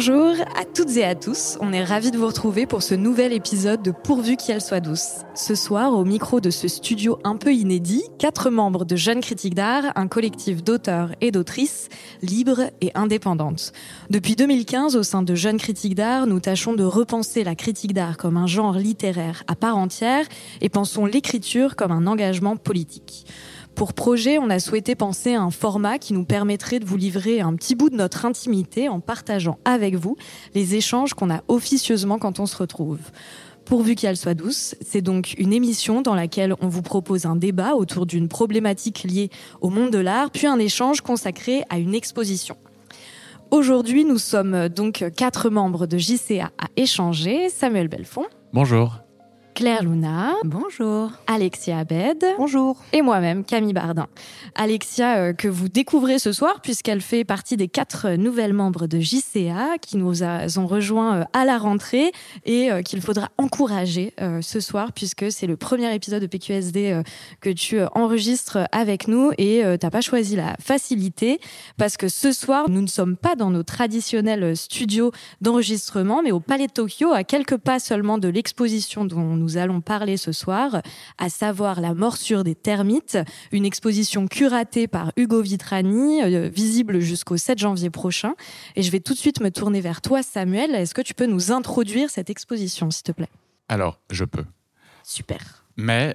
Bonjour à toutes et à tous, on est ravis de vous retrouver pour ce nouvel épisode de Pourvu qu'elle soit douce. Ce soir, au micro de ce studio un peu inédit, quatre membres de Jeunes Critiques d'Art, un collectif d'auteurs et d'autrices libres et indépendantes. Depuis 2015, au sein de Jeunes Critiques d'Art, nous tâchons de repenser la critique d'art comme un genre littéraire à part entière et pensons l'écriture comme un engagement politique. Pour projet, on a souhaité penser à un format qui nous permettrait de vous livrer un petit bout de notre intimité en partageant avec vous les échanges qu'on a officieusement quand on se retrouve. Pourvu qu'elle soit douce, c'est donc une émission dans laquelle on vous propose un débat autour d'une problématique liée au monde de l'art, puis un échange consacré à une exposition. Aujourd'hui, nous sommes donc quatre membres de JCA à échanger. Samuel Belfond. Bonjour. Claire Luna. Bonjour. Alexia Abed. Bonjour. Et moi-même, Camille Bardin. Alexia, euh, que vous découvrez ce soir, puisqu'elle fait partie des quatre nouvelles membres de JCA qui nous ont rejoints euh, à la rentrée et euh, qu'il faudra encourager ce soir, puisque c'est le premier épisode de PQSD que tu enregistres avec nous et t'as pas choisi la facilité parce que ce soir, nous ne sommes pas dans nos traditionnels studios d'enregistrement, mais au Palais de Tokyo, à quelques pas seulement de l'exposition dont nous nous allons parler ce soir, à savoir La morsure des termites, une exposition curatée par Hugo Vitrani, euh, visible jusqu'au 7 janvier prochain. Et je vais tout de suite me tourner vers toi, Samuel. Est-ce que tu peux nous introduire cette exposition, s'il te plaît? Alors, je peux. Super. Mais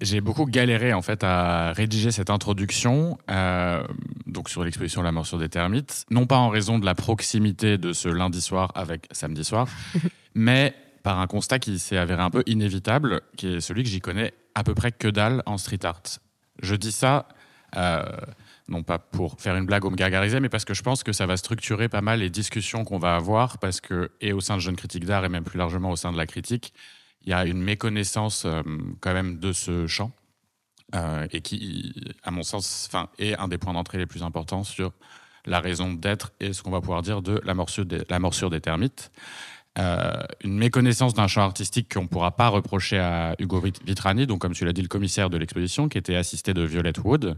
j'ai beaucoup galéré en fait à rédiger cette introduction euh, donc sur l'exposition La morsure des termites, non pas en raison de la proximité de ce lundi soir avec samedi soir, mais par un constat qui s'est avéré un peu inévitable, qui est celui que j'y connais à peu près que dalle en street art. Je dis ça, euh, non pas pour faire une blague ou me gargariser, mais parce que je pense que ça va structurer pas mal les discussions qu'on va avoir, parce que, et au sein de Jeunes Critiques d'Art, et même plus largement au sein de la critique, il y a une méconnaissance euh, quand même de ce champ, euh, et qui, à mon sens, est un des points d'entrée les plus importants sur la raison d'être et ce qu'on va pouvoir dire de la morsure des termites. Euh, une méconnaissance d'un champ artistique qu'on ne pourra pas reprocher à Hugo Vitrani, donc comme tu l'as dit, le commissaire de l'exposition, qui était assisté de Violette Wood.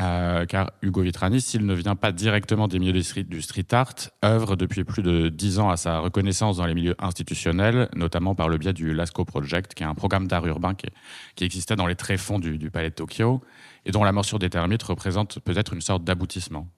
Euh, car Hugo Vitrani, s'il ne vient pas directement des milieux du street, art, œuvre depuis plus de dix ans à sa reconnaissance dans les milieux institutionnels, notamment par le biais du Lasco Project, qui est un programme d'art urbain qui, existait dans les tréfonds du palais de Tokyo, et dont la morsure des termites représente peut-être une sorte d'aboutissement.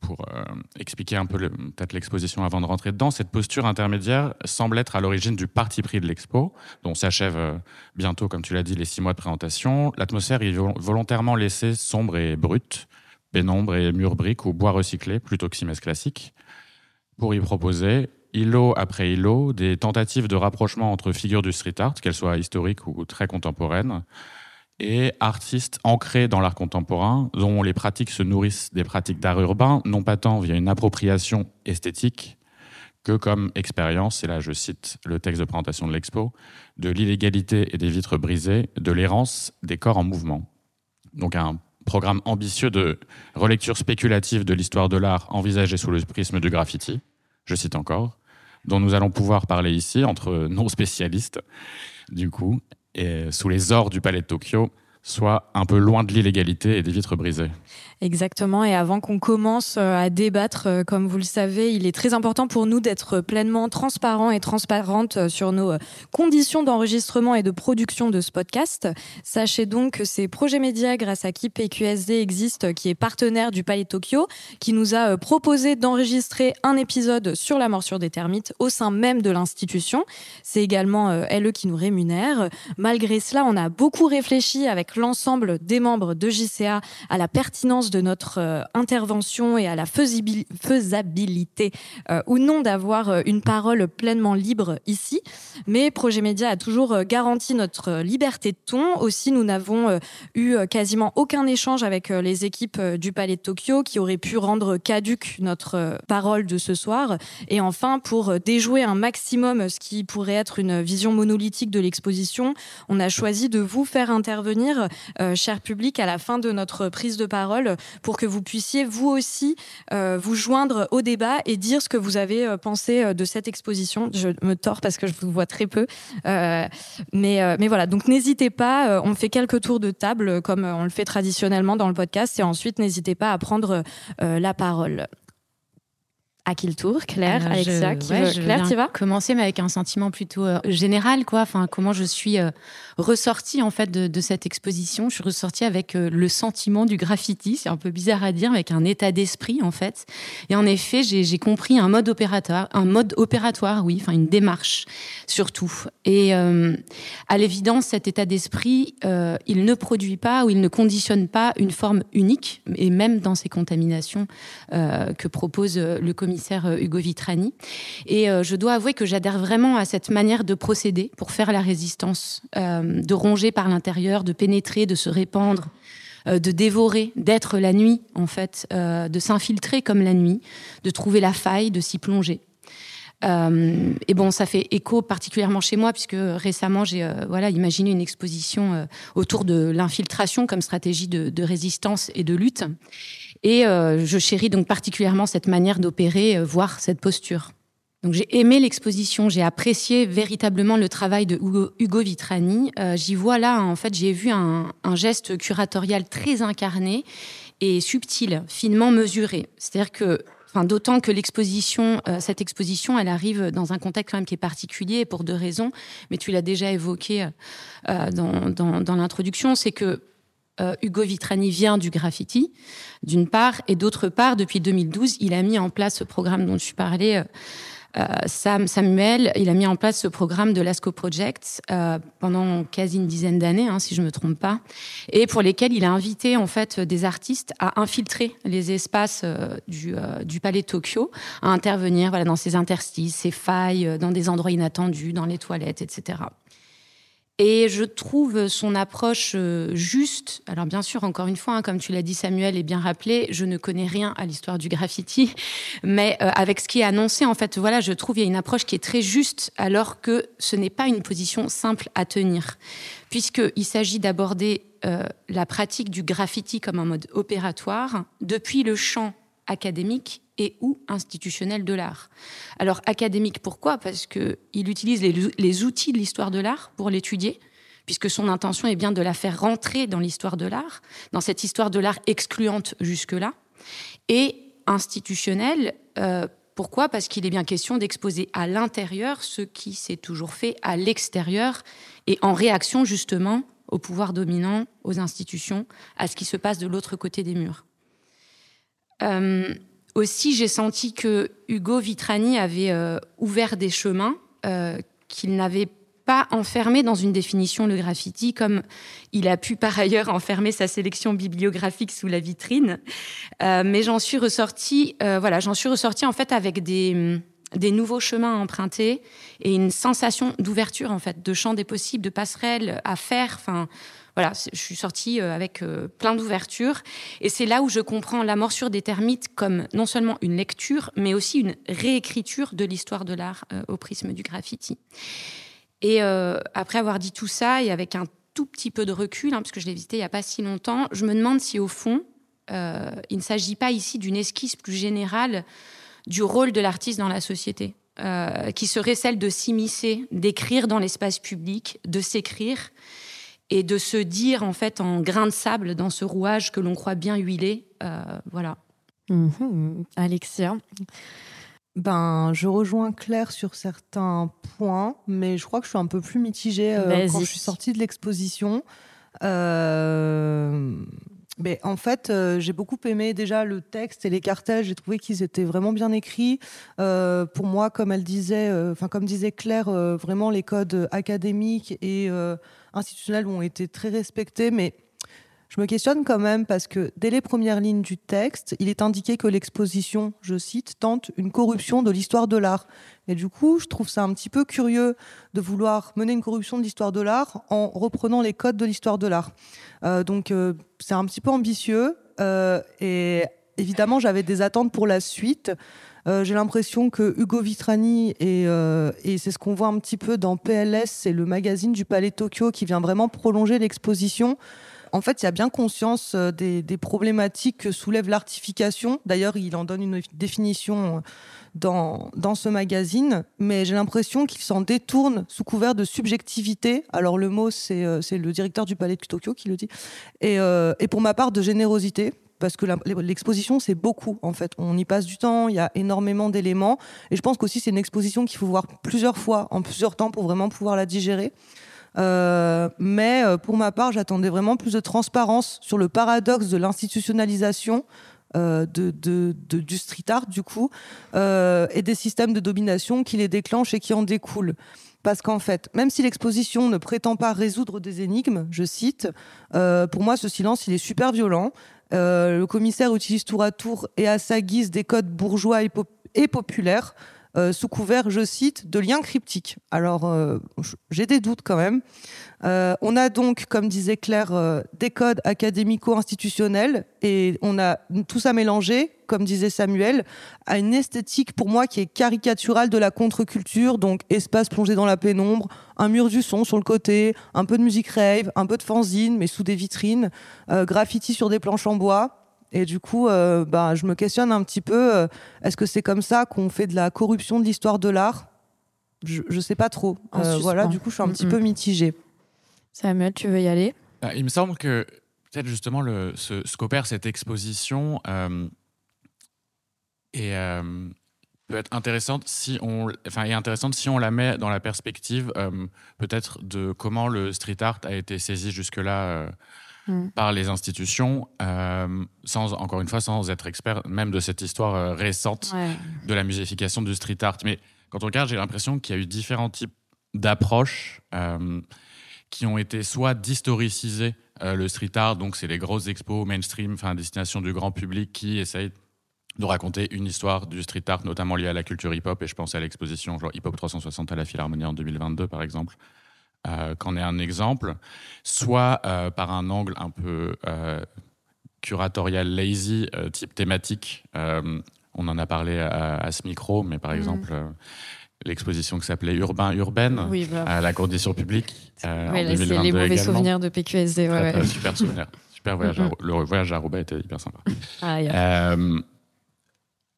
Pour euh, expliquer un peu peut-être l'exposition avant de rentrer dedans, cette posture intermédiaire semble être à l'origine du parti pris de l'expo, dont s'achève euh, bientôt, comme tu l'as dit, les six mois de présentation. L'atmosphère est volontairement laissée sombre et brute, pénombre et mur briques ou bois recyclé plutôt que cimès classique, pour y proposer îlot après îlot des tentatives de rapprochement entre figures du street art, qu'elles soient historiques ou très contemporaines, et artistes ancrés dans l'art contemporain, dont les pratiques se nourrissent des pratiques d'art urbain, non pas tant via une appropriation esthétique que comme expérience, et là je cite le texte de présentation de l'expo, de l'illégalité et des vitres brisées, de l'errance des corps en mouvement. Donc un programme ambitieux de relecture spéculative de l'histoire de l'art envisagée sous le prisme du graffiti, je cite encore, dont nous allons pouvoir parler ici entre non spécialistes, du coup, et sous les ors du palais de Tokyo, soit un peu loin de l'illégalité et des vitres brisées. Exactement. Et avant qu'on commence euh, à débattre, euh, comme vous le savez, il est très important pour nous d'être pleinement transparent et transparente euh, sur nos conditions d'enregistrement et de production de ce podcast. Sachez donc que c'est Projet Média, grâce à qui PQSD existe, qui est partenaire du Palais Tokyo, qui nous a proposé d'enregistrer un épisode sur la morsure des termites au sein même de l'institution. C'est également LE qui nous rémunère. Malgré cela, on a beaucoup réfléchi avec l'ensemble des membres de JCA à la pertinence de notre euh, intervention et à la faisabilité euh, ou non d'avoir euh, une parole pleinement libre ici. Mais Projet Média a toujours garanti notre liberté de ton. Aussi, nous n'avons eu quasiment aucun échange avec les équipes du Palais de Tokyo qui auraient pu rendre caduque notre parole de ce soir. Et enfin, pour déjouer un maximum ce qui pourrait être une vision monolithique de l'exposition, on a choisi de vous faire intervenir, cher public, à la fin de notre prise de parole pour que vous puissiez vous aussi euh, vous joindre au débat et dire ce que vous avez euh, pensé euh, de cette exposition. Je me tords parce que je vous vois très peu. mais voilà, donc n'hésitez pas, on fait quelques tours de table comme on le fait traditionnellement dans le podcast et ensuite n'hésitez pas à prendre la parole. À qui le tour Claire, Alexia, qui veut... Claire, tu vas Commencer, mais avec un sentiment plutôt euh, général, quoi. Enfin, comment je suis euh, ressortie en fait de, cette exposition. Je suis ressortie avec euh, le sentiment du graffiti. C'est un peu bizarre à dire, avec un état d'esprit en fait. Et en effet, j'ai compris un mode opératoire, un mode opératoire, oui, enfin une démarche surtout. Et à l'évidence, cet état d'esprit, il ne produit pas ou il ne conditionne pas une forme unique, et même dans ces contaminations que propose le comité euh, Hugo Vitrani. Et euh, je dois avouer que j'adhère vraiment à cette manière de procéder pour faire la résistance, euh, de ronger par l'intérieur, de pénétrer, de se répandre de dévorer, d'être la nuit, en fait, de s'infiltrer comme la nuit, de trouver la faille, de s'y plonger. et bon, ça fait écho particulièrement chez moi, puisque récemment, j'ai voilà, imaginé une exposition autour de l'infiltration comme stratégie de, résistance et de lutte. Et euh, je chéris donc particulièrement cette manière d'opérer, euh, voire cette posture. Donc j'ai aimé l'exposition, j'ai apprécié véritablement le travail de Hugo, Vitrani. Euh, j'y vois là, en fait, j'ai vu un, geste curatorial très incarné et subtil, finement mesuré. C'est-à-dire que Enfin, d'autant que l'exposition, cette exposition, elle arrive dans un contexte quand même qui est particulier pour deux raisons, mais tu l'as déjà évoqué dans l'introduction, c'est que euh, Hugo Vitrani vient du graffiti, d'une part, et d'autre part, depuis 2012, il a mis en place ce programme dont je parlais. Euh, euh, Sam, Samuel, il a mis en place ce programme de l'ASCO Project pendant quasi une dizaine d'années, hein, si je ne me trompe pas, et pour lesquels il a invité en fait des artistes à infiltrer les espaces du, Palais Tokyo, à intervenir voilà, dans ces interstices, ces failles, dans des endroits inattendus, dans les toilettes, etc. Et je trouve son approche euh, juste. Alors bien sûr, encore une fois, hein, comme tu l'as dit Samuel et bien rappelé, je ne connais rien à l'histoire du graffiti, mais euh, avec ce qui est annoncé, en fait, voilà, je trouve il y a une approche qui est très juste, alors que ce n'est pas une position simple à tenir, puisqu'il s'agit d'aborder euh, la pratique du graffiti comme un mode opératoire depuis le champ académique et ou institutionnel de l'art. Alors académique, pourquoi? Parce qu'il utilise les, outils de l'histoire de l'art pour l'étudier, puisque son intention est bien de la faire rentrer dans l'histoire de l'art, dans cette histoire de l'art excluante jusque-là. Et institutionnel, euh, pourquoi? Parce qu'il est bien question d'exposer à l'intérieur ce qui s'est toujours fait à l'extérieur, et en réaction justement au pouvoir dominant, aux institutions, à ce qui se passe de l'autre côté des murs. Euh, aussi, j'ai senti que Hugo Vitrani avait euh, ouvert des chemins euh, qu'il n'avait pas enfermé dans une définition le graffiti, comme il a pu par ailleurs enfermer sa sélection bibliographique sous la vitrine. Euh, mais j'en suis ressortie, voilà, j'en suis ressortie en fait avec des, des nouveaux chemins à emprunter et une sensation d'ouverture en fait, de champ des possibles, de passerelles à faire. Enfin, voilà, je suis sortie euh, avec euh, plein d'ouverture. Et c'est là où je comprends la morsure des termites comme non seulement une lecture, mais aussi une réécriture de l'histoire de l'art euh, au prisme du graffiti. Et après avoir dit tout ça, et avec un tout petit peu de recul, hein, parce je l'ai visité il n'y a pas si longtemps, je me demande si au fond, il ne s'agit pas ici d'une esquisse plus générale du rôle de l'artiste dans la société. qui serait celle de s'immiscer, d'écrire dans l'espace public, de s'écrire, et de se dire en fait en grain de sable dans ce rouage que l'on croit bien huilé. Euh, voilà. Mhm. Alexia ben, je rejoins Claire sur certains points, mais je crois que je suis un peu plus mitigée euh, quand je suis sortie de l'exposition. Euh, mais en fait, j'ai beaucoup aimé déjà le texte et les cartels. J'ai trouvé qu'ils étaient vraiment bien écrits. pour moi, comme elle disait, enfin comme disait Claire, vraiment les codes académiques et institutionnels ont été très respectés, mais je me questionne quand même parce que dès les premières lignes du texte, il est indiqué que l'exposition, je cite, tente une corruption de l'histoire de l'art. Et du coup, je trouve ça un petit peu curieux de vouloir mener une corruption de l'histoire de l'art en reprenant les codes de l'histoire de l'art. Euh, donc, euh, c'est un petit peu ambitieux. Euh, et évidemment, j'avais des attentes pour la suite. J'ai l'impression que Hugo Vitrani, euh, et, c'est ce qu'on voit un petit peu dans PLS, c'est le magazine du Palais Tokyo qui vient vraiment prolonger l'exposition. En fait, il y a bien conscience euh, des, problématiques que soulève l'artification. D'ailleurs, il en donne une définition dans, dans ce magazine, mais j'ai l'impression qu'il s'en détourne sous couvert de subjectivité. Alors le mot, c'est le directeur du Palais de Tokyo qui le dit. Et, et pour ma part, de générosité parce que l'exposition, c'est beaucoup, en fait. On y passe du temps, il y a énormément d'éléments. Et je pense qu'aussi, c'est une exposition qu'il faut voir plusieurs fois, en plusieurs temps, pour vraiment pouvoir la digérer. Euh, mais euh, pour ma part, j'attendais vraiment plus de transparence sur le paradoxe de l'institutionnalisation euh, du street art, du coup, et des systèmes de domination qui les déclenchent et qui en découlent. Parce qu'en fait, même si l'exposition ne prétend pas résoudre des énigmes, je cite, pour moi, ce silence, il est super violent. le commissaire utilise tour à tour et à sa guise des codes bourgeois et populaires euh, sous couvert, je cite, de liens cryptiques. Alors, euh, j'ai des doutes quand même. Euh, on a donc, comme disait Claire, des codes académico-institutionnels et on a tout ça mélangé, comme disait Samuel, à une esthétique pour moi qui est caricaturale de la contre-culture, donc espace plongé dans la pénombre, un mur du son sur le côté, un peu de musique rave, un peu de fanzine, mais sous des vitrines, graffiti sur des planches en bois. Et du coup, euh, bah, je me questionne un petit peu, euh, est-ce que c'est comme ça qu'on fait de la corruption de l'histoire de l'art? Je ne sais pas trop. Euh, voilà, du coup, je suis un petit peu mitigée. Samuel, tu veux y aller? Bah, Il me semble que peut-être justement le, ce, qu'opère cette exposition est, peut être intéressante si on, enfin, est intéressante si on la met dans la perspective peut-être de comment le street art a été saisi jusque-là Mm. par les institutions, euh, sans, encore une fois, sans être expert même de cette histoire euh, récente de la musification du street art. Mais quand on regarde, j'ai l'impression qu'il y a eu différents types d'approches euh, qui ont été soit d'historiciser le street art, donc c'est les grosses expos mainstream, enfin destination du grand public qui essayent de raconter une histoire du street art, notamment liée à la culture hip-hop, et je pense à l'exposition genre Hip Hop 360 à la Philharmonie en 2022, par exemple, qu'en est un exemple, soit euh, par un angle un peu euh, curatorial lazy, type thématique. on en a parlé à, ce micro, mais par mm. exemple l'exposition qui s'appelait Urbain Urbaine bah. à la condition publique. oui, c'est les mauvais souvenirs de PQSD. Ouais, Super souvenir. Super voyage. À, le voyage à Roubaix était hyper sympa. Ah,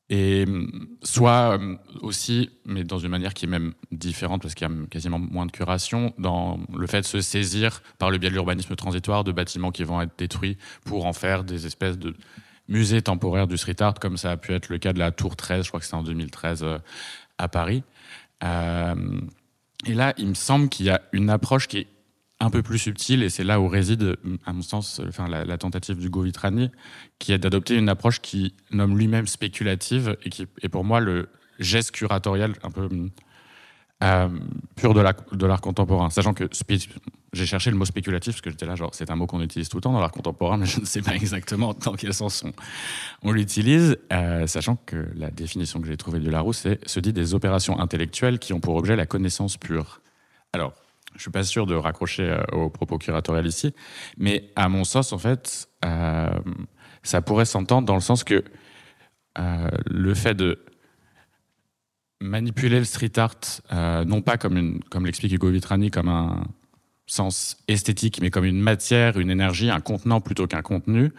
et mm, soit mm, aussi, mais dans une manière qui est même différente, parce qu'il y a quasiment moins de curation, dans le fait de se saisir par le biais de l'urbanisme transitoire de bâtiments qui vont être détruits pour en faire des espèces de musées temporaires du street art, comme ça a pu être le cas de la Tour 13, je crois que c'était en 2013 euh, à Paris. Euh, et là, il me semble qu'il y a une approche qui est un peu plus subtil, et c'est là où réside, à mon sens, enfin, la, tentative du Vitrani, qui est d'adopter une approche qui nomme lui-même spéculative et qui est pour moi le geste curatorial un peu euh, pur de l'art contemporain. Sachant que j'ai cherché le mot spéculatif parce que j'étais là, genre, c'est un mot qu'on utilise tout le temps dans l'art contemporain, mais je ne sais pas exactement dans quel sens on, l'utilise. Euh, sachant que la définition que j'ai trouvée de Larousse, c'est se dit des opérations intellectuelles qui ont pour objet la connaissance pure. Alors, je suis pas sûr de raccrocher euh, aux propos curatorial ici, mais à mon sens, en fait, euh, ça pourrait s'entendre dans le sens que euh, le fait de manipuler le street art, non pas comme, comme l'explique Hugo Vitrani, comme un sens esthétique, mais comme une matière, une énergie, un contenant plutôt qu'un contenu,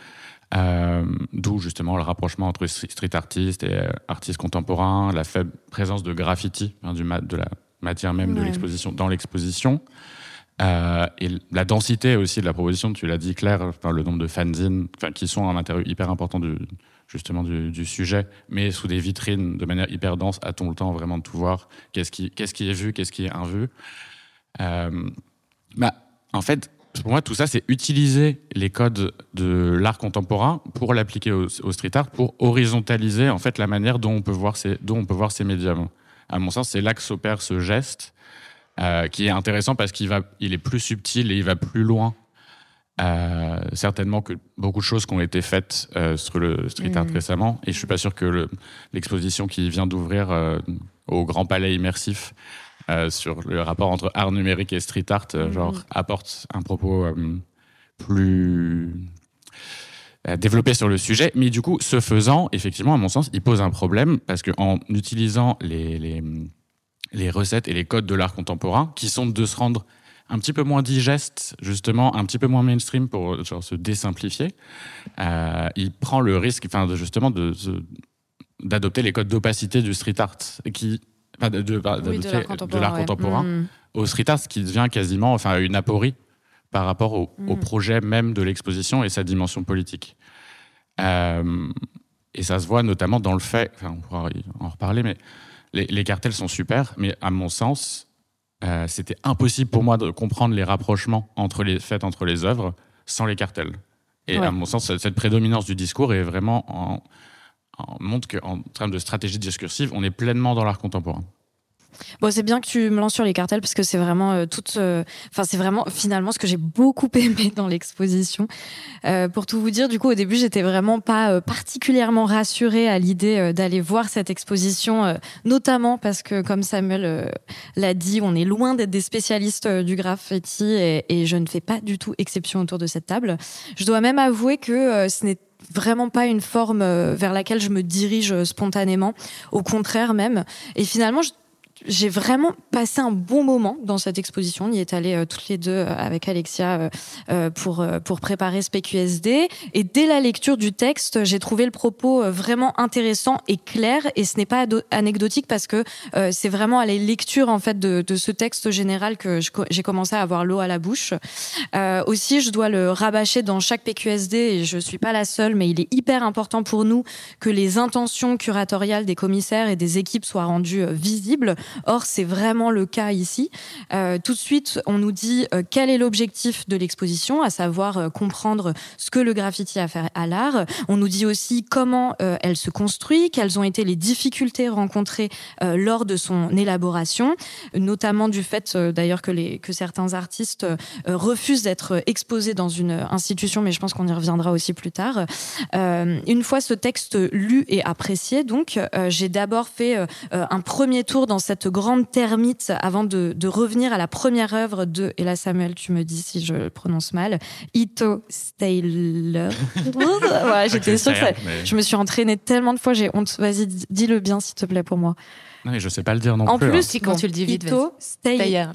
d'où justement le rapprochement entre street artistes et artistes contemporains, la faible présence de graffiti, hein, du, de la matière même de l'exposition, dans l'exposition. Euh, et la densité aussi de la proposition, tu l'as dit Claire, le nombre de fanzines qui sont un intérieur hyper important du, justement du, sujet, mais sous des vitrines de manière hyper dense, a-t-on le temps vraiment de tout voir? Qu'est-ce qui, qu'est-ce qui est vu? Qu'est-ce qui est invu? Euh, bah, En fait, pour moi, tout ça, c'est utiliser les codes de l'art contemporain pour l'appliquer au, au, street art, pour horizontaliser en fait la manière dont on peut voir ces, dont on peut voir ces médiums à mon sens, c'est là que s'opère ce geste, euh, qui est intéressant parce qu'il va, il est plus subtil et il va plus loin. Euh, certainement que beaucoup de choses qui ont été faites euh, sur le street art mm. récemment, et je suis pas sûr que l'exposition qui vient d'ouvrir au Grand Palais immersif sur le rapport entre art numérique et street art, mm. genre apporte un propos plus développé sur le sujet. Mais du coup, ce faisant, effectivement, à mon sens, il pose un problème parce qu'en utilisant les, les, les, recettes et les codes de l'art contemporain, qui sont de se rendre un petit peu moins digeste, justement, un petit peu moins mainstream pour genre, se désimplifier, euh, il prend le risque, enfin, de, justement, de, d'adopter les codes d'opacité du street art, qui, enfin, de, de, l'art contemporain, mm. au street art, ce qui devient quasiment, enfin, une aporie par rapport au, mm. projet même de l'exposition et sa dimension politique. Et ça se voit notamment dans le fait, enfin, on pourra en reparler, mais les, cartels sont super, mais à mon sens, c'était impossible pour moi de comprendre les rapprochements entre les faits entre les œuvres sans les cartels. Et à mon sens, cette prédominance du discours est vraiment en, montre qu'en termes de stratégie discursive, on est pleinement dans l'art contemporain. Bon, c'est bien que tu me lances sur les cartels parce que c'est vraiment euh, toute, euh, enfin c'est vraiment finalement ce que j'ai beaucoup aimé dans l'exposition. Euh, pour tout vous dire, du coup au début j'étais vraiment pas particulièrement rassurée à l'idée d'aller voir cette exposition, notamment parce que comme Samuel l'a dit, on est loin d'être des spécialistes du graffiti et, je ne fais pas du tout exception autour de cette table. Je dois même avouer que ce n'est vraiment pas une forme vers laquelle je me dirige spontanément, au contraire même. Et finalement, j'ai vraiment passé un bon moment dans cette exposition. On y est allé euh, toutes les deux euh, avec Alexia euh, pour pour préparer ce PQSD. Et dès la lecture du texte, j'ai trouvé le propos vraiment intéressant et clair. Et ce n'est pas anecdotique parce que c'est vraiment à la lecture en fait de, de ce texte général que j'ai commencé à avoir l'eau à la bouche. aussi, je dois le rabâcher dans chaque PQSD et je suis pas la seule, mais il est hyper important pour nous que les intentions curatoriales des commissaires et des équipes soient rendues visibles Or, c'est vraiment le cas ici. Euh, tout de suite, on nous dit euh, quel est l'objectif de l'exposition, à savoir euh, comprendre ce que le graffiti a fait à l'art. On nous dit aussi comment elle se construit, quelles ont été les difficultés rencontrées lors de son élaboration, notamment du fait d'ailleurs que, que certains artistes refusent d'être exposés dans une institution, mais je pense qu'on y reviendra aussi plus tard. une fois ce texte lu et apprécié, donc, j'ai d'abord fait un premier tour dans cette grande termite avant de, revenir à la première œuvre de, et là Samuel, tu me dis si je le prononce mal, Ito Steyler. ouais, j'étais sûre que ça, je me suis entraînée tellement de fois, j'ai honte. Vas-y, dis-le bien s'il te plaît pour moi. Non, mais je sais pas le dire non en plus. En plus, hein. quand tu le dis vite, Ito Steyler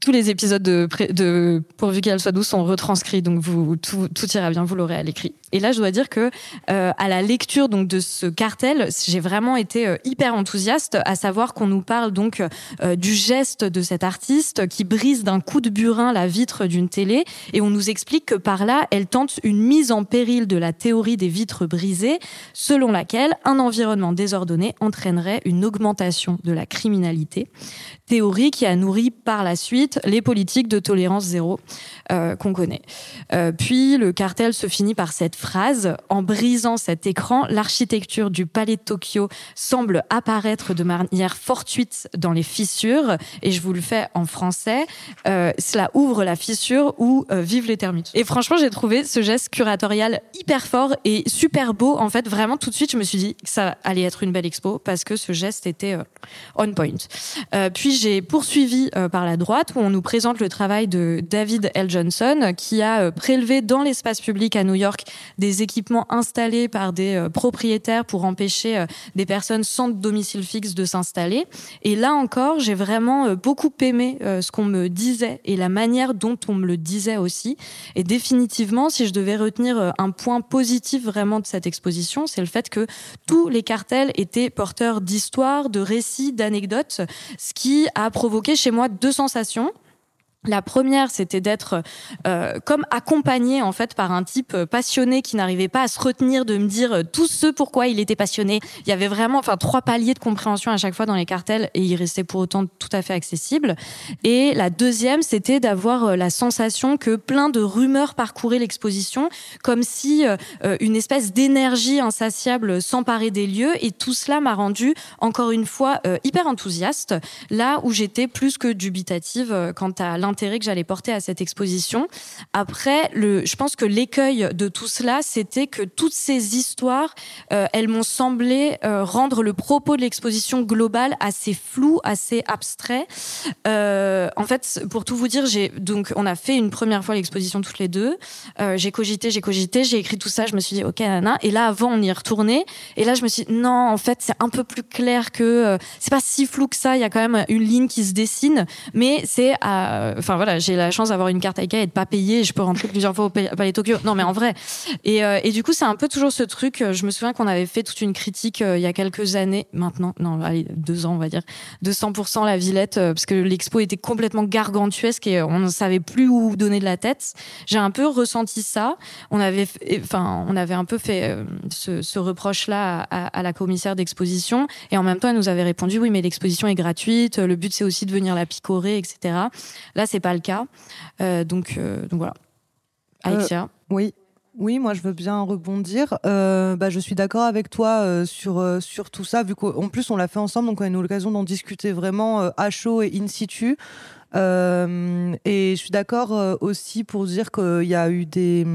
tous les épisodes de, Pourvu qu'elle soit douce sont retranscrits, donc tout, ira bien, vous l'aurez à l'écrit. Et là, je dois dire que euh, à la lecture de ce cartel, j'ai vraiment été euh, hyper enthousiaste, à savoir qu'on nous parle donc euh, du geste de cet artiste qui brise d'un coup de burin la vitre d'une télé, et on nous explique que par là, elle tente une mise en péril de la théorie des vitres brisées, selon laquelle un environnement désordonné entraînerait une augmentation de la criminalité théorie qui a nourri par la suite les politiques de tolérance zéro euh, qu'on connaît. Euh, puis le cartel se finit par cette phrase En brisant cet écran, l'architecture du palais de Tokyo semble apparaître de manière fortuite dans les fissures. Et je vous le fais en français euh, cela ouvre la fissure où vivent les termites. Et franchement, j'ai trouvé ce geste curatorial hyper fort et super beau. En fait, vraiment, tout de suite, je me suis dit que ça allait être une belle expo parce que ce geste était on point. puis j'ai poursuivi par la droite où on nous présente le travail de David L. Johnson qui a euh, prélevé dans l'espace public à New York des équipements installés par des euh, propriétaires pour empêcher des personnes sans domicile fixe de s'installer. Et là encore, j'ai vraiment beaucoup aimé ce qu'on me disait et la manière dont on me le disait aussi. Et définitivement, si je devais retenir un point positif vraiment de cette exposition, c'est le fait que tous les cartels étaient porteurs d'histoires, de récits, d'anecdotes, ce qui a provoqué chez moi deux sensations question la première, c'était d'être euh, comme accompagné en fait par un type euh, passionné qui n'arrivait pas à se retenir de me dire euh, tout ce pourquoi il était passionné. Il y avait vraiment, enfin, trois paliers de compréhension à chaque fois dans les cartels et il restait pour autant tout à fait accessible. Et la deuxième, c'était d'avoir la sensation que plein de rumeurs parcouraient l'exposition, comme si une espèce d'énergie insatiable s'emparait des lieux. Et tout cela m'a rendu encore une fois hyper enthousiaste, là où j'étais plus que dubitative quant à l'intérêt intérêt que j'allais porter à cette exposition. Après, le, je pense que l'écueil de tout cela, c'était que toutes ces histoires, euh, elles m'ont semblé euh, rendre le propos de l'exposition globale assez flou, assez abstrait. Euh, en fait, pour tout vous dire, j'ai donc on a fait une première fois l'exposition toutes les deux. j'ai cogité, j'ai cogité, j'ai écrit tout ça. Je me suis dit ok, nana. Et là, avant, on y retourné. Et là, je me suis dit, non, en fait, c'est un peu plus clair que c'est pas si flou que ça. Il y a quand même une ligne qui se dessine, mais c'est à enfin voilà, j'ai la chance d'avoir une carte IKEA et de pas payer. Je peux rentrer plusieurs fois au Palais Tokyo. Non, mais en vrai. Et, et du coup, c'est un peu toujours ce truc. Je me souviens qu'on avait fait toute une critique il y a quelques années, maintenant, non, allez, deux ans, on va dire, de 100% la Villette, parce que l'expo était complètement gargantuesque et on ne savait plus où donner de la tête. J'ai un peu ressenti ça. On avait, enfin, on avait un peu fait ce, ce reproche-là à, à, la commissaire d'exposition. Et en même temps, elle nous avait répondu oui, mais l'exposition est gratuite. Le but, c'est aussi de venir la picorer, etc. Là, c'est pas le cas. Euh, donc, euh, donc voilà. Euh, Alexia. oui. Oui, moi je veux bien rebondir. bah, je suis d'accord avec toi sur, sur tout ça, vu qu'en plus on l'a fait ensemble, donc on a eu l'occasion d'en discuter vraiment à chaud et in situ. Euh, et je suis d'accord euh, aussi pour dire qu'il y a eu des.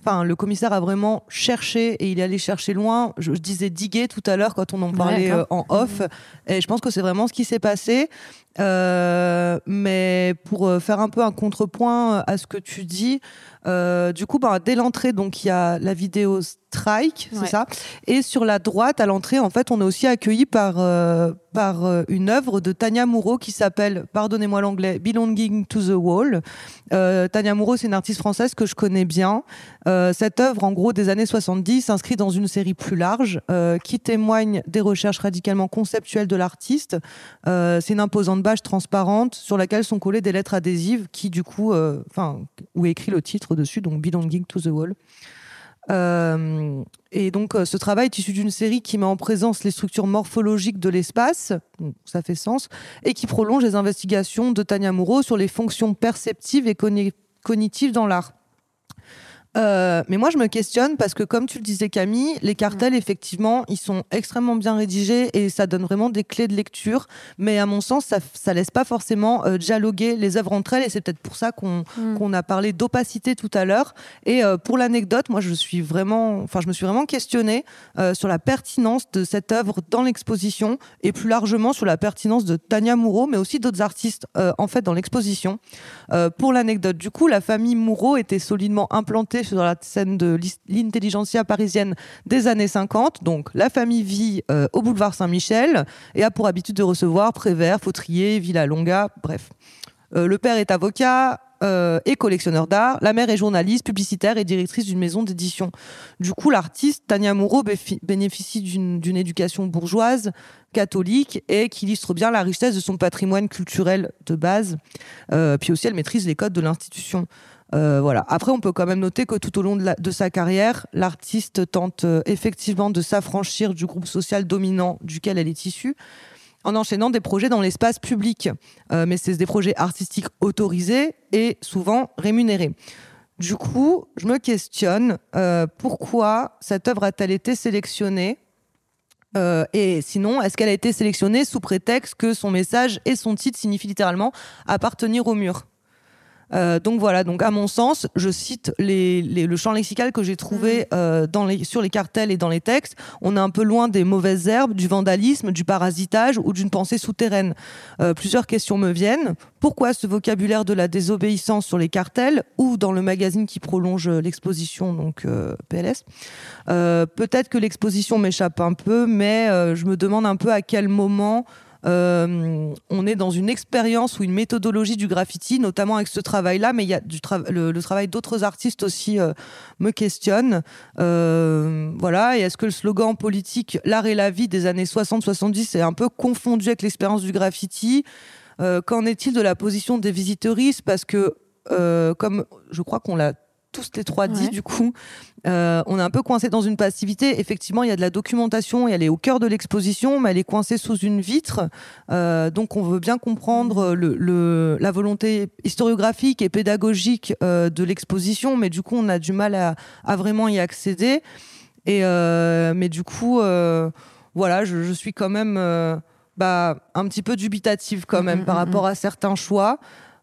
Enfin, le commissaire a vraiment cherché et il est allé chercher loin. Je, disais diguer tout à l'heure quand on en parlait euh, en off. Et je pense que c'est vraiment ce qui s'est passé. mais pour faire un peu un contrepoint à ce que tu dis, du coup, bah, dès l'entrée, donc il y a la vidéo Strike, c'est ça. Et sur la droite, à l'entrée, en fait, on est aussi accueilli par par euh, une œuvre de Tania Moreau qui s'appelle, pardonnez-moi l'anglais, Belonging to the Wall. Euh, Tania Moreau, c'est une artiste française que je connais bien. Euh, cette œuvre, en gros, des années 70, s'inscrit dans une série plus large qui témoigne des recherches radicalement conceptuelles de l'artiste. c'est une imposante bâche transparente sur laquelle sont collées des lettres adhésives qui, du coup, enfin, où est écrit le titre dessus, donc Belonging to the Wall. Euh, et donc, euh, ce travail est issu d'une série qui met en présence les structures morphologiques de l'espace, ça fait sens, et qui prolonge les investigations de Tania Moreau sur les fonctions perceptives et cognitives dans l'art. Euh, mais moi, je me questionne parce que, comme tu le disais, Camille, les cartels, effectivement, ils sont extrêmement bien rédigés et ça donne vraiment des clés de lecture. Mais à mon sens, ça, ça laisse pas forcément euh, dialoguer les œuvres entre elles et c'est peut-être pour ça qu'on mm. a parlé d'opacité tout à l'heure. Et euh, pour l'anecdote, moi, je suis vraiment, enfin, je me suis vraiment questionnée sur la pertinence de cette œuvre dans l'exposition et plus largement sur la pertinence de Tania Moreau, mais aussi d'autres artistes, en fait, dans l'exposition. pour l'anecdote, du coup, la famille Moreau était solidement implantée sur la scène de l'intelligentsia parisienne des années 50. Donc, la famille vit euh, au boulevard Saint-Michel et a pour habitude de recevoir Prévert, Fautrier, Villalonga, bref. Euh, le père est avocat, euh, et collectionneur d'art. La mère est journaliste, publicitaire et directrice d'une maison d'édition. Du coup, l'artiste Tania Moreau bénéficie d'une éducation bourgeoise, catholique et qui illustre bien la richesse de son patrimoine culturel de base. puis aussi, elle maîtrise les codes de l'institution. Euh, voilà. Après, on peut quand même noter que tout au long de, sa carrière, l'artiste tente euh, effectivement de s'affranchir du groupe social dominant duquel elle est issue en enchaînant des projets dans l'espace public. Euh, mais c'est des projets artistiques autorisés et souvent rémunérés. Du coup, je me questionne pourquoi cette œuvre a-t-elle été sélectionnée et sinon, est-ce qu'elle a été sélectionnée sous prétexte que son message et son titre signifient littéralement appartenir au mur? Euh, donc voilà, donc à mon sens, je cite le champ lexical que j'ai trouvé mm. euh, dans les, sur les cartels et dans les textes. On est un peu loin des mauvaises herbes, du vandalisme, du parasitage ou d'une pensée souterraine. Euh, plusieurs questions me viennent. Pourquoi ce vocabulaire de la désobéissance sur les cartels ou dans le magazine qui prolonge l'exposition, donc PLS Peut-être que l'exposition m'échappe un peu, mais je me demande un peu à quel moment on est dans une expérience ou une méthodologie du graffiti, notamment avec ce travail-là, mais il y a du le, travail d'autres artistes aussi euh, me questionne. Euh, voilà, et est-ce que le slogan politique L'art et la vie des années 60-70 est un peu confondu avec l'expérience du graffiti? Qu'en est-il de la position des visiteuristes? Parce que, comme je crois qu'on l'a tous les trois dit du coup. Euh, on est un peu coincé dans une passivité. Effectivement, il y a de la documentation et elle est au cœur de l'exposition, mais elle est coincée sous une vitre. Euh, donc, on veut bien comprendre le, la volonté historiographique et pédagogique euh, de l'exposition, mais du coup, on a du mal à, vraiment y accéder. Et mais du coup, voilà, je, suis quand même bah, un petit peu dubitative quand même par rapport à certains choix.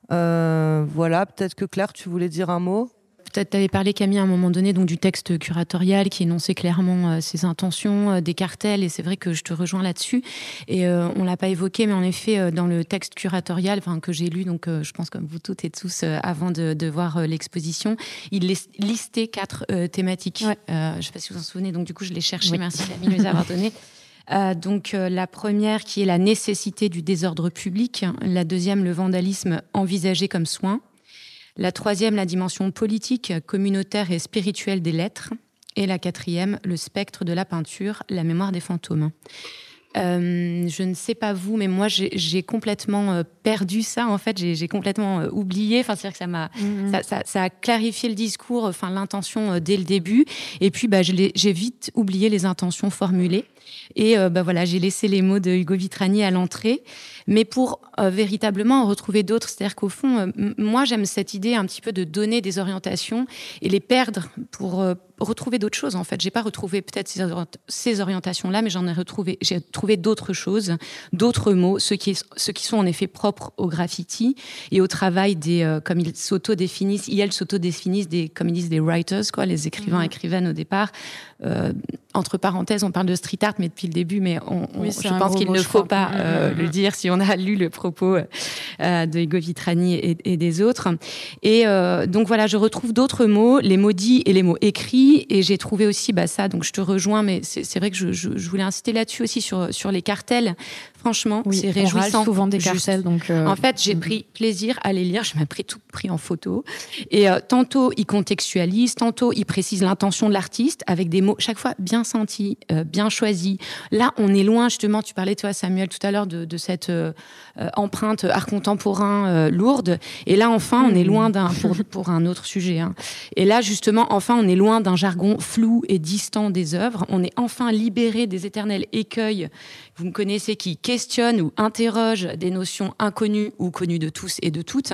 voilà, peut-être que Claire, tu voulais dire un mot? Tu avais parlé, Camille, à un moment donné donc, du texte curatorial qui énonçait clairement euh, ses intentions, euh, des cartels, et c'est vrai que je te rejoins là-dessus. Et euh, on l'a pas évoqué, mais en effet, dans le texte curatorial que j'ai lu, donc je pense comme vous toutes et tous, avant de, de voir l'exposition, il listait quatre thématiques. je ne sais pas si vous vous en souvenez, donc du coup, je l'ai cherché. Merci, Camille, de les avoir données. donc la première qui est la nécessité du désordre public, la deuxième le vandalisme envisagé comme soin, la troisième la dimension politique, communautaire et spirituelle des lettres, et la quatrième le spectre de la peinture, la mémoire des fantômes. Euh, je ne sais pas vous, mais moi j'ai complètement euh, perdu ça. En fait, j'ai complètement euh, oublié. Enfin, c'est-à-dire que ça m'a, mhm. ça, ça, ça, a clarifié le discours, enfin l'intention dès le début. Et puis, bah, j'ai vite oublié les intentions formulées. Et bah voilà, j'ai laissé les mots de Hugo Vitrani à l'entrée, mais pour véritablement en retrouver d'autres. C'est-à-dire qu'au fond, moi j'aime cette idée un petit peu de donner des orientations et les perdre pour retrouver d'autres choses en fait. J'ai pas retrouvé peut-être ces, orientations-là, mais j'en ai retrouvé. J'ai trouvé d'autres choses, d'autres mots, ceux qui, ceux qui sont en effet propres au graffiti et au travail des, euh, comme ils s'auto-définissent, ils s'auto-définissent des, comme ils disent, des writers, quoi, les écrivains, mhm. écrivaines au départ. Euh, entre parenthèses, on parle de street art, mais depuis le début, mais on, je pense qu'il ne faut pas euh, le dire si on a lu le propos de Hugo Vitrani et, des autres. Et donc voilà, je retrouve d'autres mots, les mots dits et les mots écrits et j'ai trouvé aussi bah, ça, donc je te rejoins, mais c'est vrai que je, je, voulais insister là-dessus aussi sur, sur les cartels. Franchement, c'est réjouissant. souvent des cartels, donc. Euh, en fait, j'ai mm. pris plaisir à les lire. Je m'ai pris tout pris en photo. Et euh, tantôt, ils contextualisent, tantôt, ils précisent l'intention de l'artiste avec des mots chaque fois bien sentis, euh, bien choisis. Là, on est loin, justement. Tu parlais, toi, Samuel, tout à l'heure de, de, cette empreinte art contemporain lourde. Et là, enfin, on est loin d'un pour, pour un autre sujet. Hein. Et là, justement, enfin, on est loin d'un jargon flou et distant des œuvres. On est enfin libéré des éternels écueils, vous me connaissez, qui questionnent ou interrogent des notions inconnues ou connues de tous et de toutes.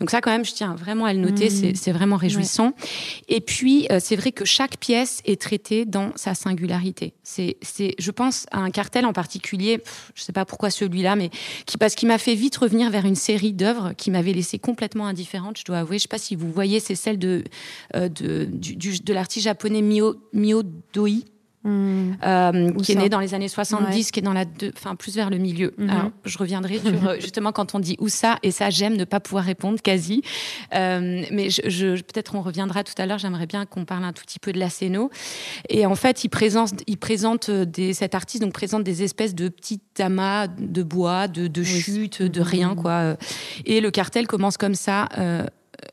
Donc ça, quand même, je tiens vraiment à le noter, mmh. c'est vraiment réjouissant. Et puis, euh, c'est vrai que chaque pièce est traitée dans sa singularité. C'est, je pense à un cartel en particulier, je ne sais pas pourquoi celui-là, mais qui, parce qu'il m'a fait vite revenir vers une série d'œuvres qui m'avait laissé complètement indifférente, je dois avouer. Je ne sais pas si vous voyez, c'est celle de, euh, de, de l'artiste japonais Mio, Mio Doi. Hmm. Euh, qui est né dans les années 70, qui est dans la, enfin plus vers le milieu. Mhm. Alors, je reviendrai sur euh, justement quand on dit où ça, et ça j'aime ne pas pouvoir répondre quasi. Euh, mais je, peut-être on reviendra tout à l'heure. J'aimerais bien qu'on parle un tout petit peu de la scéno. Et en fait, il présente, il présente des, cet artiste donc présente des espèces de petits amas de bois, de, de chutes, de rien mhm. quoi. Et le cartel commence comme ça.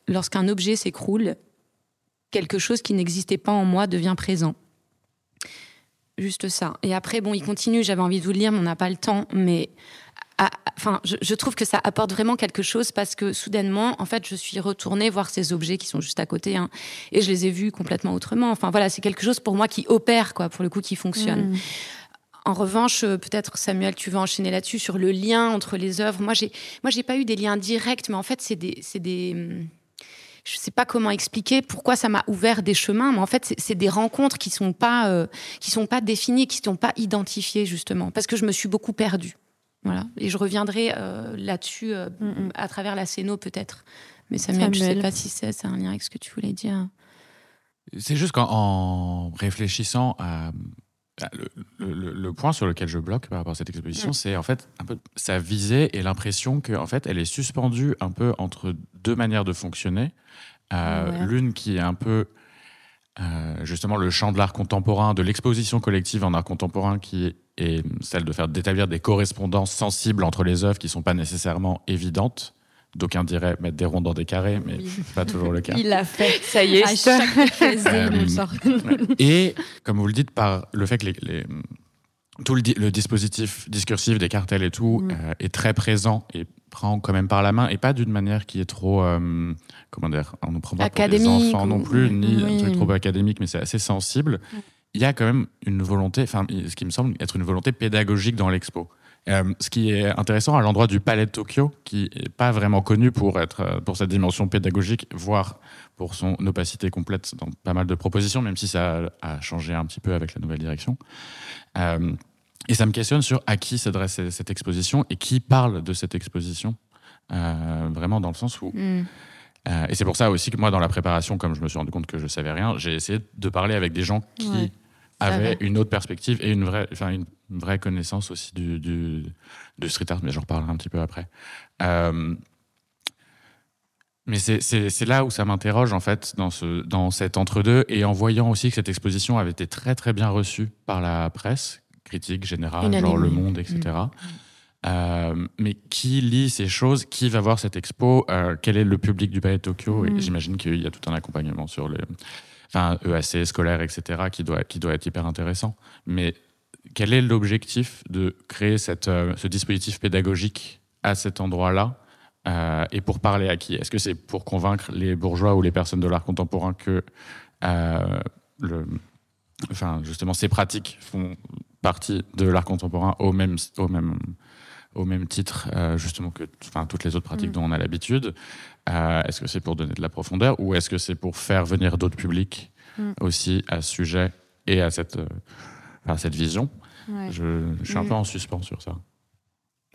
Lorsqu'un objet s'écroule, quelque chose qui n'existait pas en moi devient présent. Juste ça. Et après, bon, il continue, j'avais envie de vous le lire, mais on n'a pas le temps. Mais enfin, je, trouve que ça apporte vraiment quelque chose parce que soudainement, en fait, je suis retournée voir ces objets qui sont juste à côté hein, et je les ai vus complètement autrement. Enfin, voilà, c'est quelque chose pour moi qui opère, quoi, pour le coup, qui fonctionne. Mmh. En revanche, euh, peut-être Samuel, tu veux enchaîner là-dessus sur le lien entre les œuvres. Moi, j'ai, moi, j'ai pas eu des liens directs, mais en fait, c'est des, c'est des hum, je sais pas comment expliquer pourquoi ça m'a ouvert des chemins, mais en fait, c'est des rencontres qui sont pas euh, qui sont pas définies, qui sont pas identifiées justement, parce que je me suis beaucoup perdue. Voilà. Et je reviendrai euh, là-dessus euh, mm, à travers la scéno peut-être. Mais Samuel, je sais pas si c'est un lien avec ce que tu voulais dire. C'est juste qu'en réfléchissant à le, point sur lequel je bloque par rapport à cette exposition, c'est en fait un peu sa visée et l'impression qu'en fait elle est suspendue un peu entre deux manières de fonctionner. Euh, l'une qui est un peu euh, justement le champ de l'art contemporain, de l'exposition collective en art contemporain, qui est celle de faire d'établir des correspondances sensibles entre les œuvres qui ne sont pas nécessairement évidentes. D'aucuns diraient mettre des ronds dans des carrés, mais pas toujours le cas. Il l'a fait, ça y est. À chaque euh, Et comme vous le dites, par le fait que les, tout le, dispositif discursif des cartels et tout mm. euh, est très présent et prend quand même par la main et pas d'une manière qui est trop euh, comment dire on ne prend pas pour les enfants non plus ni un truc trop académique mais c'est assez sensible mm. il y a quand même une volonté enfin ce qui me semble être une volonté pédagogique dans l'expo euh, ce qui est intéressant à l'endroit du Palais de Tokyo, qui n'est pas vraiment connu pour, être, euh, pour sa dimension pédagogique, voire pour son opacité complète dans pas mal de propositions, même si ça a changé un petit peu avec la nouvelle direction. Euh, et ça me questionne sur à qui s'adresse cette exposition et qui parle de cette exposition, vraiment dans le sens où... Mm. et c'est pour ça aussi que moi, dans la préparation, comme je me suis rendu compte que je savais rien, j'ai essayé de parler avec des gens qui avaient une autre perspective et une vraie, enfin, une vraie connaissance aussi du, du, street art, mais j'en reparlerai un petit peu après. Euh, mais c'est là où ça m'interroge, en fait, dans, ce, dans cet entre-deux, et en voyant aussi que cette exposition avait été très, très bien reçue par la presse, critique générale, genre Le Monde, etc. Mm. Euh, mais qui lit ces choses? Qui va voir cette expo? Euh, Quel est le public du Palais de Tokyo? Et mm. j'imagine qu'il y a tout un accompagnement sur les enfin, EAC, scolaire, etc., qui doit, qui doit être hyper intéressant. Mais quel est l'objectif de créer cette, euh, ce dispositif pédagogique à cet endroit-là et pour parler à qui? Est-ce que c'est pour convaincre les bourgeois ou les personnes de l'art contemporain que le, enfin, justement, ces pratiques font partie de l'art contemporain au même, au même au même titre euh, justement que enfin, toutes les autres pratiques mm. dont on a l'habitude? Euh, Est-ce que c'est pour donner de la profondeur ou est-ce que c'est pour faire venir d'autres publics mm. aussi à ce sujet et à cette, euh, à cette vision? Je, suis un mm. peu en suspens sur ça.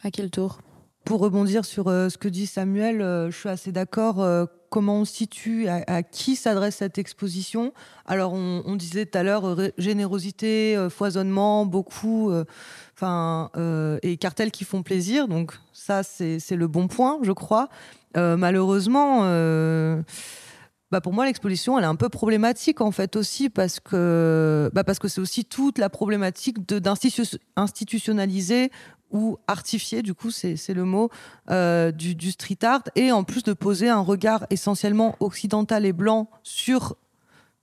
À quel tour? Pour rebondir sur ce que dit Samuel, je suis assez d'accord comment on situe, à, qui s'adresse cette exposition. Alors, on, disait tout à l'heure générosité, foisonnement, beaucoup enfin, euh, et cartels qui font plaisir. Donc ça, c'est le bon point, je crois. Euh, malheureusement, euh, bah pour moi, l'exposition, elle est un peu problématique en fait aussi parce que bah c'est aussi toute la problématique d'institutionnaliser ou artifier, du coup, c'est le mot, du, du, street art, et en plus de poser un regard essentiellement occidental et blanc sur,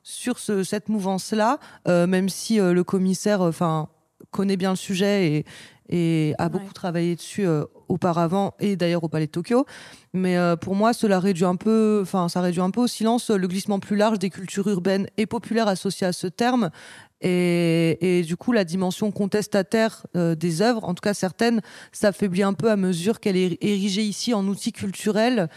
sur ce, cette mouvance-là, même si le commissaire, enfin, connaît bien le sujet et, et a beaucoup travaillé dessus euh, auparavant et d'ailleurs au Palais de Tokyo. Mais euh, pour moi, cela réduit un peu, enfin, ça réduit un peu au silence le glissement plus large des cultures urbaines et populaires associées à ce terme. Et, et du coup, la dimension contestataire euh, des œuvres, en tout cas certaines, s'affaiblit un peu à mesure qu'elle est érigée ici en outil culturel.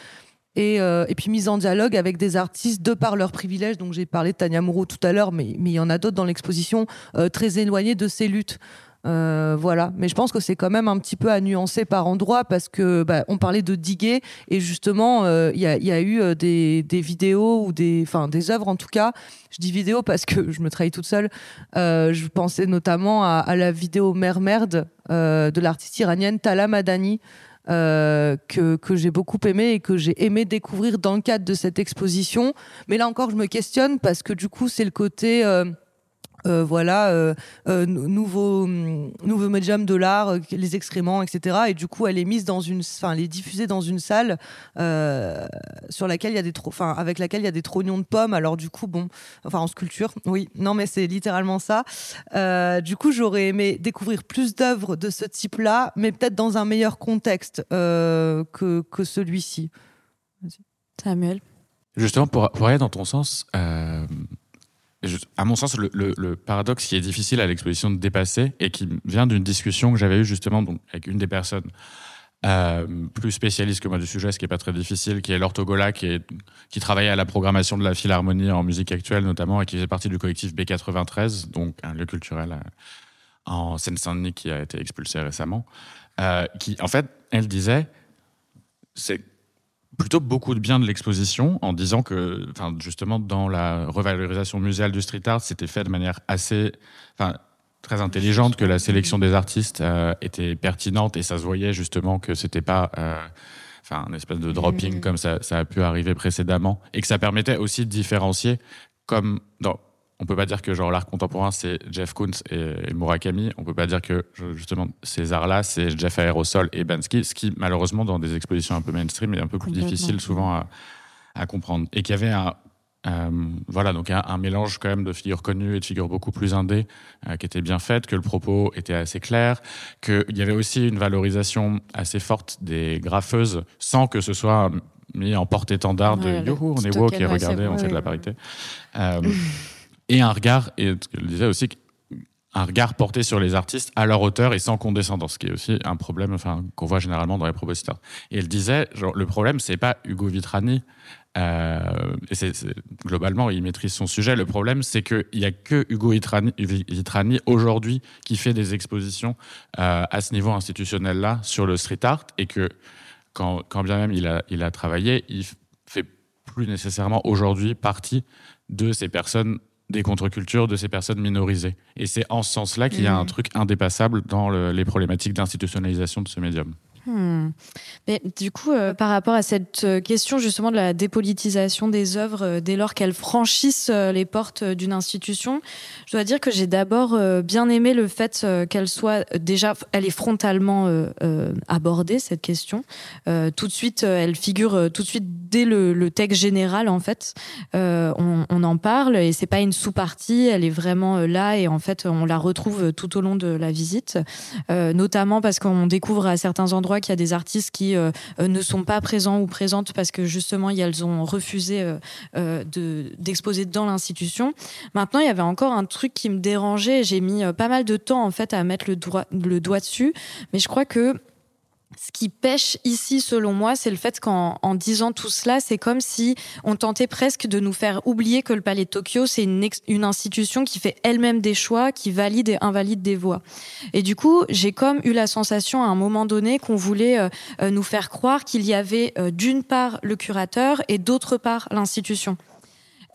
Et, et, puis mise en dialogue avec des artistes de par leurs privilèges. Donc j'ai parlé de Tania Moreau tout à l'heure, mais, mais il y en a d'autres dans l'exposition très éloignées de ces luttes. Euh, voilà, mais je pense que c'est quand même un petit peu à nuancer par endroit parce que bah, on parlait de diguer et justement euh, il y, a eu euh, des, vidéos ou des, enfin des œuvres en tout cas. Je dis vidéo parce que je me trahis toute seule. je pensais notamment à, la vidéo Mère Merde de l'artiste iranienne Tala Madani. que, que j'ai beaucoup aimé et que j'ai aimé découvrir dans le cadre de cette exposition. Mais là encore, je me questionne parce que du coup, c'est le côté voilà, euh, euh, nouveau, nouveau médium de l'art, les excréments, etc. Et du coup, elle est mise dans une, enfin, elle est diffusée dans une salle sur laquelle il y a des, enfin, avec laquelle il y a des trognons de pommes. Alors du coup, bon, enfin, en sculpture, oui, non, mais c'est littéralement ça. du coup, j'aurais aimé découvrir plus d'œuvres de ce type-là, mais peut-être dans un meilleur contexte que, que celui-ci. Samuel. Justement, pour, pour aller dans ton sens à mon sens, le, paradoxe qui est difficile à l'exposition de dépasser et qui vient d'une discussion que j'avais eue justement avec une des personnes euh, plus spécialistes que moi du sujet, ce qui est pas très difficile, qui est l'orthogola, qui, travaillait à la programmation de la Philharmonie en musique actuelle notamment et qui fait partie du collectif B93, donc un lieu culturel euh, en Seine-Saint-Denis qui a été expulsé récemment. Euh, qui, en fait, elle disait, c'est plutôt beaucoup de bien de l'exposition en disant que, enfin, justement, dans la revalorisation muséale du street art, c'était fait de manière assez, enfin, très intelligente, que la sélection des artistes euh, était pertinente et ça se voyait justement que c'était pas, euh, enfin, un espèce de dropping mmh. comme ça, ça a pu arriver précédemment et que ça permettait aussi de différencier, comme dans on peut pas dire que genre l'art contemporain c'est Jeff Koons et, Murakami. On peut pas dire que justement ces arts-là c'est Jeff Aerosol et Bansky, ce qui malheureusement dans des expositions un peu mainstream est un peu plus difficile souvent à, comprendre. Et qu'il y avait un euh, voilà donc un, mélange quand même de figures connues et de figures beaucoup plus indées euh, qui était bien faite, que le propos était assez clair, qu'il y avait aussi une valorisation assez forte des graffeuses sans que ce soit mis en porte-étendard de youhou on est woke et regardez on fait de la parité. Euh, et un regard, et ce disait aussi, un regard porté sur les artistes à leur hauteur et sans condescendance, ce qui est aussi un problème enfin, qu'on voit généralement dans les propositeurs. Et elle disait, le problème, c'est pas Hugo Vitrani, euh, globalement, il maîtrise son sujet. Le problème, c'est qu'il n'y a que Hugo Vitrani, aujourd'hui qui fait des expositions euh, à ce niveau institutionnel-là sur le street art, et que quand, quand bien même il a, il a travaillé, il fait plus nécessairement aujourd'hui partie de ces personnes des contre-cultures de ces personnes minorisées. Et c'est en ce sens-là qu'il y a un mmh. truc indépassable dans les problématiques d'institutionnalisation de ce médium. Hmm. Mais du coup, euh, par rapport à cette euh, question justement de la dépolitisation des œuvres euh, dès lors qu'elles franchissent les portes d'une institution, je dois dire que j'ai d'abord bien aimé le fait qu'elle soit déjà, elle est frontalement abordée cette question. tout de suite, elle figure tout de suite dès le, texte général en fait. On, on, en parle et c'est pas une sous-partie, elle est vraiment là et en fait on la retrouve tout au long de la visite, notamment parce qu'on découvre à certains endroits qu'il y a des artistes qui euh, euh, ne sont pas présents ou présentes parce que justement elles ont refusé euh, d'exposer dans l'institution. Maintenant, il y avait encore un truc qui me dérangeait. J'ai mis pas mal de temps en fait à mettre le, le doigt dessus, mais je crois que ce qui pêche ici, selon moi, c'est le fait qu'en en disant tout cela, c'est comme si on tentait presque de nous faire oublier que le Palais de Tokyo, c'est une, une, institution qui fait elle-même des choix, qui valide et invalide des voix. Et du coup, j'ai comme eu la sensation à un moment donné qu'on voulait euh, euh, nous faire croire qu'il y avait euh, d'une part le curateur et d'autre part l'institution.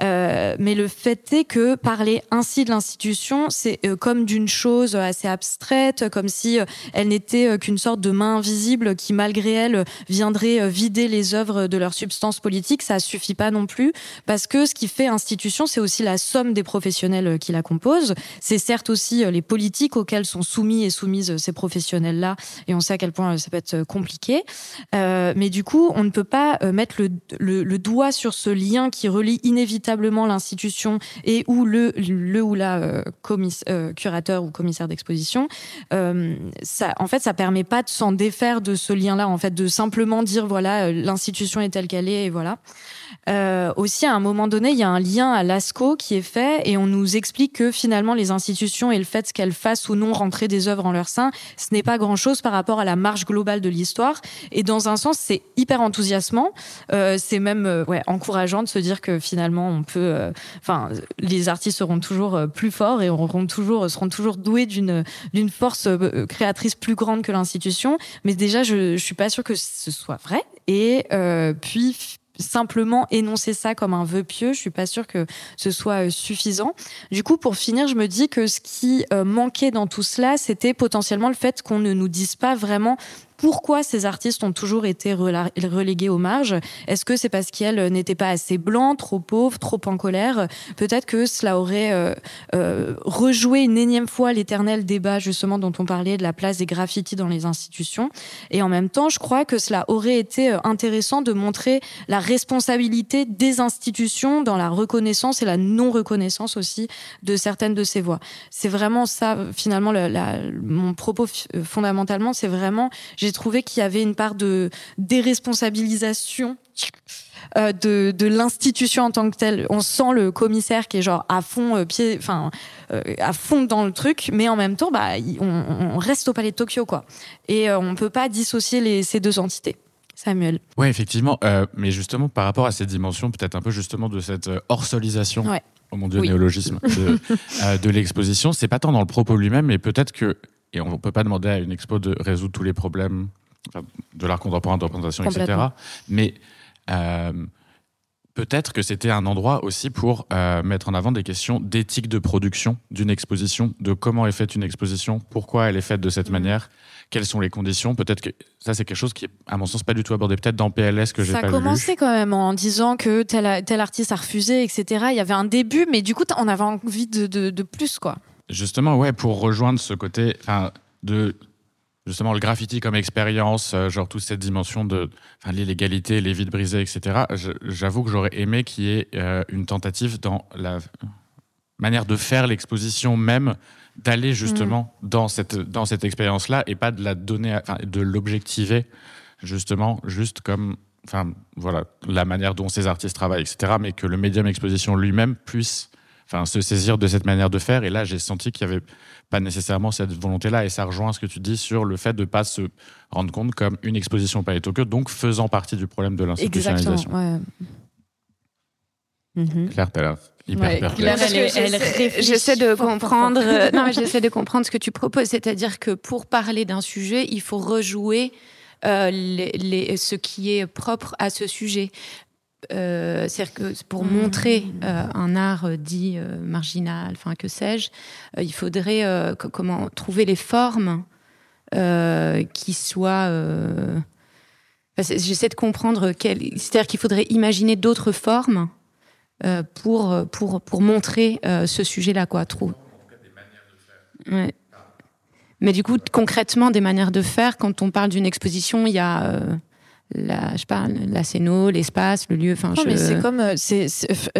Euh, mais le fait est que parler ainsi de l'institution, c'est euh, comme d'une chose assez abstraite, comme si euh, elle n'était qu'une sorte de main invisible qui, malgré elle, viendrait vider les œuvres de leur substance politique. Ça suffit pas non plus, parce que ce qui fait institution, c'est aussi la somme des professionnels qui la composent. C'est certes aussi les politiques auxquelles sont soumis et soumises ces professionnels-là, et on sait à quel point ça peut être compliqué. mais du coup, on ne peut pas mettre le, le, le doigt sur ce lien qui relie inévitablement l'institution et ou le, le ou la euh, euh, curateur ou commissaire d'exposition, euh, ça, en fait, ça permet pas de s'en défaire de ce lien-là, en fait, de simplement dire voilà, l'institution est telle qu'elle est et voilà. Euh, aussi, à un moment donné, il y a un lien à l'ASCO qui est fait et on nous explique que finalement, les institutions et le fait qu'elles fassent ou non rentrer des œuvres en leur sein, ce n'est pas grand-chose par rapport à la marge globale de l'histoire. Et dans un sens, c'est hyper enthousiasmant. Euh, c'est même euh, ouais, encourageant de se dire que finalement, on peut. Euh, enfin, les artistes seront toujours euh, plus forts et seront toujours doués d'une force créatrice plus grande que l'institution. Mais déjà, je, je suis pas sûre que ce soit vrai. Et puis simplement énoncer ça comme un vœu pieux, je suis pas sûre que ce soit euh, suffisant. Du coup, pour finir, je me dis que ce qui euh, manquait dans tout cela, c'était potentiellement le fait qu'on ne nous dise pas vraiment pourquoi ces artistes ont toujours été relégués aux marges Est-ce que c'est parce qu'elles n'étaient pas assez blancs, trop pauvres, trop en colère? Peut-être que cela aurait euh, euh, rejoué une énième fois l'éternel débat justement dont on parlait de la place des graffitis dans les institutions. Et en même temps, je crois que cela aurait été euh, intéressant de montrer la responsabilité des institutions dans la reconnaissance et la non-reconnaissance aussi de certaines de ces voix. C'est vraiment ça, finalement, mon propos fondamentalement, c'est vraiment j'ai trouvé qu'il y avait une part de déresponsabilisation euh, de, de l'institution en tant que telle. On sent le commissaire qui est genre à fond euh, pied, enfin euh, à fond dans le truc, mais en même temps, bah, on, reste au palais de Tokyo, quoi. Et on peut pas dissocier les, ces deux entités. Samuel. Oui, effectivement. mais justement, par rapport à ces dimensions, peut-être un peu justement de cette orsolisation, oh mon dieu, néologisme, de, de l'exposition, c'est pas tant dans le propos lui-même, mais peut-être que et on ne peut pas demander à une expo de résoudre tous les problèmes de l'art contemporain, de représentation, etc. Mais euh, peut-être que c'était un endroit aussi pour euh, mettre en avant des questions d'éthique de production d'une exposition, de comment est faite une exposition, pourquoi elle est faite de cette mmh. manière, quelles sont les conditions. Peut-être que ça, c'est quelque chose qui est, à mon sens, pas du tout abordé. Peut-être dans PLS que j'ai pas lu. Ça a commencé quand même en disant que tel, tel artiste a refusé, etc. Il y avait un début, mais du coup, on avait envie de, de, de plus, quoi. Justement, ouais, pour rejoindre ce côté, enfin, de justement le graffiti comme expérience, euh, genre toute cette dimension de l'illégalité, les vides brisés, etc. J'avoue que j'aurais aimé qu'il y ait euh, une tentative dans la manière de faire l'exposition même, d'aller justement mm. dans cette, dans cette expérience-là et pas de la donner, de l'objectiver justement juste comme, enfin voilà, la manière dont ces artistes travaillent, etc. Mais que le médium exposition lui-même puisse enfin, se saisir de cette manière de faire. Et là, j'ai senti qu'il n'y avait pas nécessairement cette volonté-là. Et ça rejoint ce que tu dis sur le fait de ne pas se rendre compte comme une exposition Palais Tokyo, donc faisant partie du problème de l'institutionnalisation. Ouais. Claire, tu l'air hyper perplexe. J'essaie de comprendre. Euh, non, j'essaie de comprendre ce que tu proposes, c'est-à-dire que pour parler d'un sujet, il faut rejouer euh, les, ce qui est propre à ce sujet. Euh, c'est-à-dire que pour mmh. montrer euh, un art euh, dit marginal, enfin que sais-je, il faudrait comment trouver les formes qui soit. J'essaie de comprendre. C'est-à-dire qu'il faudrait imaginer d'autres formes pour, pour, pour montrer ce sujet-là, quoi. Trop. Ouais. Mais du coup, concrètement, des manières de faire, quand on parle d'une exposition, il y a la, je parle, la scéno, l'espace, le lieu. Enfin, je... mais c'est comme, euh, c'est,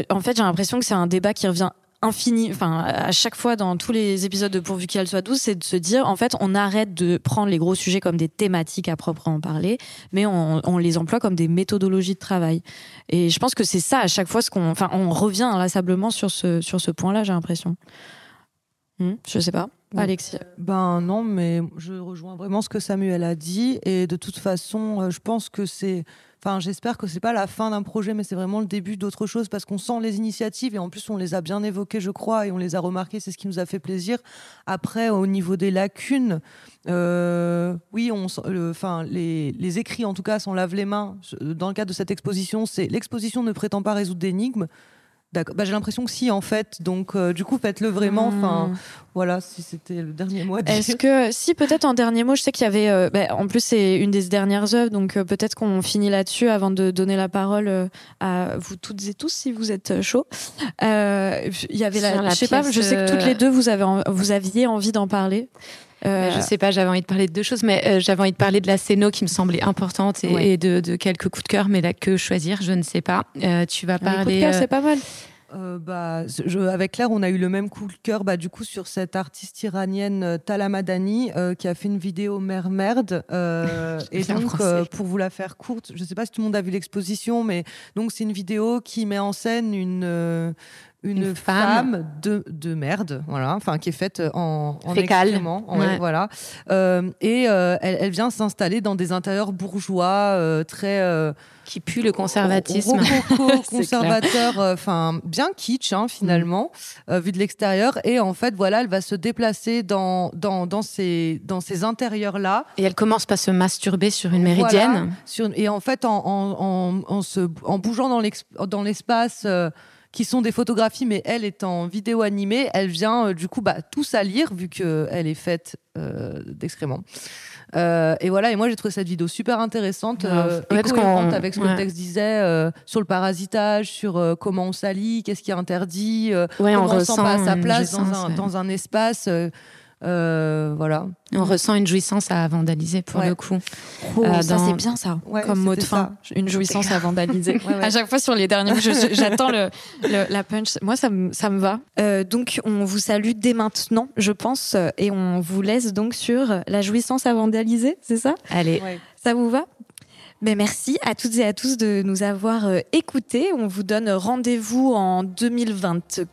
en fait, j'ai l'impression que c'est un débat qui revient infini, enfin à chaque fois dans tous les épisodes de Pourvu qu'elle soit douce, c'est de se dire en fait on arrête de prendre les gros sujets comme des thématiques à proprement parler, mais on, on les emploie comme des méthodologies de travail. Et je pense que c'est ça à chaque fois ce qu'on, enfin on revient inlassablement sur ce sur ce point-là, j'ai l'impression. Hmm, je sais pas. Alexia Ben non, mais je rejoins vraiment ce que Samuel a dit. Et de toute façon, euh, je pense que c'est. Enfin, j'espère que c'est pas la fin d'un projet, mais c'est vraiment le début d'autre chose parce qu'on sent les initiatives et en plus on les a bien évoquées, je crois, et on les a remarquées. C'est ce qui nous a fait plaisir. Après, au niveau des lacunes, euh, oui, on, enfin, les, les, écrits en tout cas s'en lavent les mains. Dans le cadre de cette exposition, c'est l'exposition ne prétend pas résoudre d'énigmes. Bah, j'ai l'impression que si, en fait. Donc, euh, du coup, faites-le vraiment. Hmm. Enfin, voilà, si c'était le dernier mot. Est-ce que, si, peut-être en dernier mot, je sais qu'il y avait. Euh, bah, en plus, c'est une des dernières œuvres, donc euh, peut-être qu'on finit là-dessus avant de donner la parole à vous toutes et tous, si vous êtes chaud. Il y avait la. je sais pas, je sais que toutes les deux, vous, avez, vous aviez envie d'en parler. Euh, je sais pas, j'avais envie de parler de deux choses, mais euh, j'avais envie de parler de la scéno qui me semblait importante et, de, quelques coups de cœur, mais là, que choisir, je ne sais pas. Euh, tu vas parler. Coups de cœur, c'est pas mal. bah, avec Claire, on a eu le même coup de cœur bah, du coup sur cette artiste iranienne Talamadani qui a fait une vidéo mère merde. et donc, pour vous la faire courte, je ne sais pas si tout le monde a vu l'exposition, mais donc c'est une vidéo qui met en scène une une, femme, de, de, merde, voilà, enfin qui est faite en, en excrément, voilà. Euh, et euh, elle, elle, vient s'installer dans des intérieurs bourgeois euh, très qui pue le conservatisme, conservateur, enfin bien kitsch hein, finalement mm. vu de l'extérieur. Et en fait, voilà, elle va se déplacer dans dans dans ces dans ces intérieurs là. Et elle commence par se masturber sur une méridienne. sur, et en fait, en, en, en, se, en bougeant dans l'espace qui sont des photographies, mais elle est en vidéo animée. Elle vient euh, du coup bah, tout salir vu qu'elle est faite euh, d'excréments. Euh, et voilà, et moi j'ai trouvé cette vidéo super intéressante, euh, et cohérente avec ce que le texte disait sur le parasitage, sur comment on salit, qu'est-ce qui est interdit, comment on, ressent pas à sa place dans un, dans un, espace. Euh, voilà. On ressent une jouissance à vandaliser pour le coup. Oh, euh, ça c'est bien ça, comme mot de fin. Une jouissance à vandaliser. à chaque fois sur les derniers, j'attends le, la punch. Moi ça me, ça me va. Euh, donc on vous salue dès maintenant, je pense, et on vous laisse donc sur la jouissance à vandaliser, c'est ça? Allez. Ça vous va? Ben, merci à toutes et à tous de nous avoir euh, écoutés. On vous donne rendez-vous en 2024.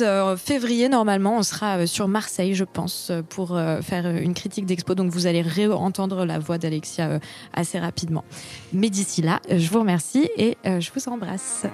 Euh, février, normalement, on sera euh, sur Marseille, je pense, pour faire une critique d'expo. Donc, vous allez réentendre la voix d'Alexia assez rapidement. Mais d'ici là, je vous remercie et je vous embrasse.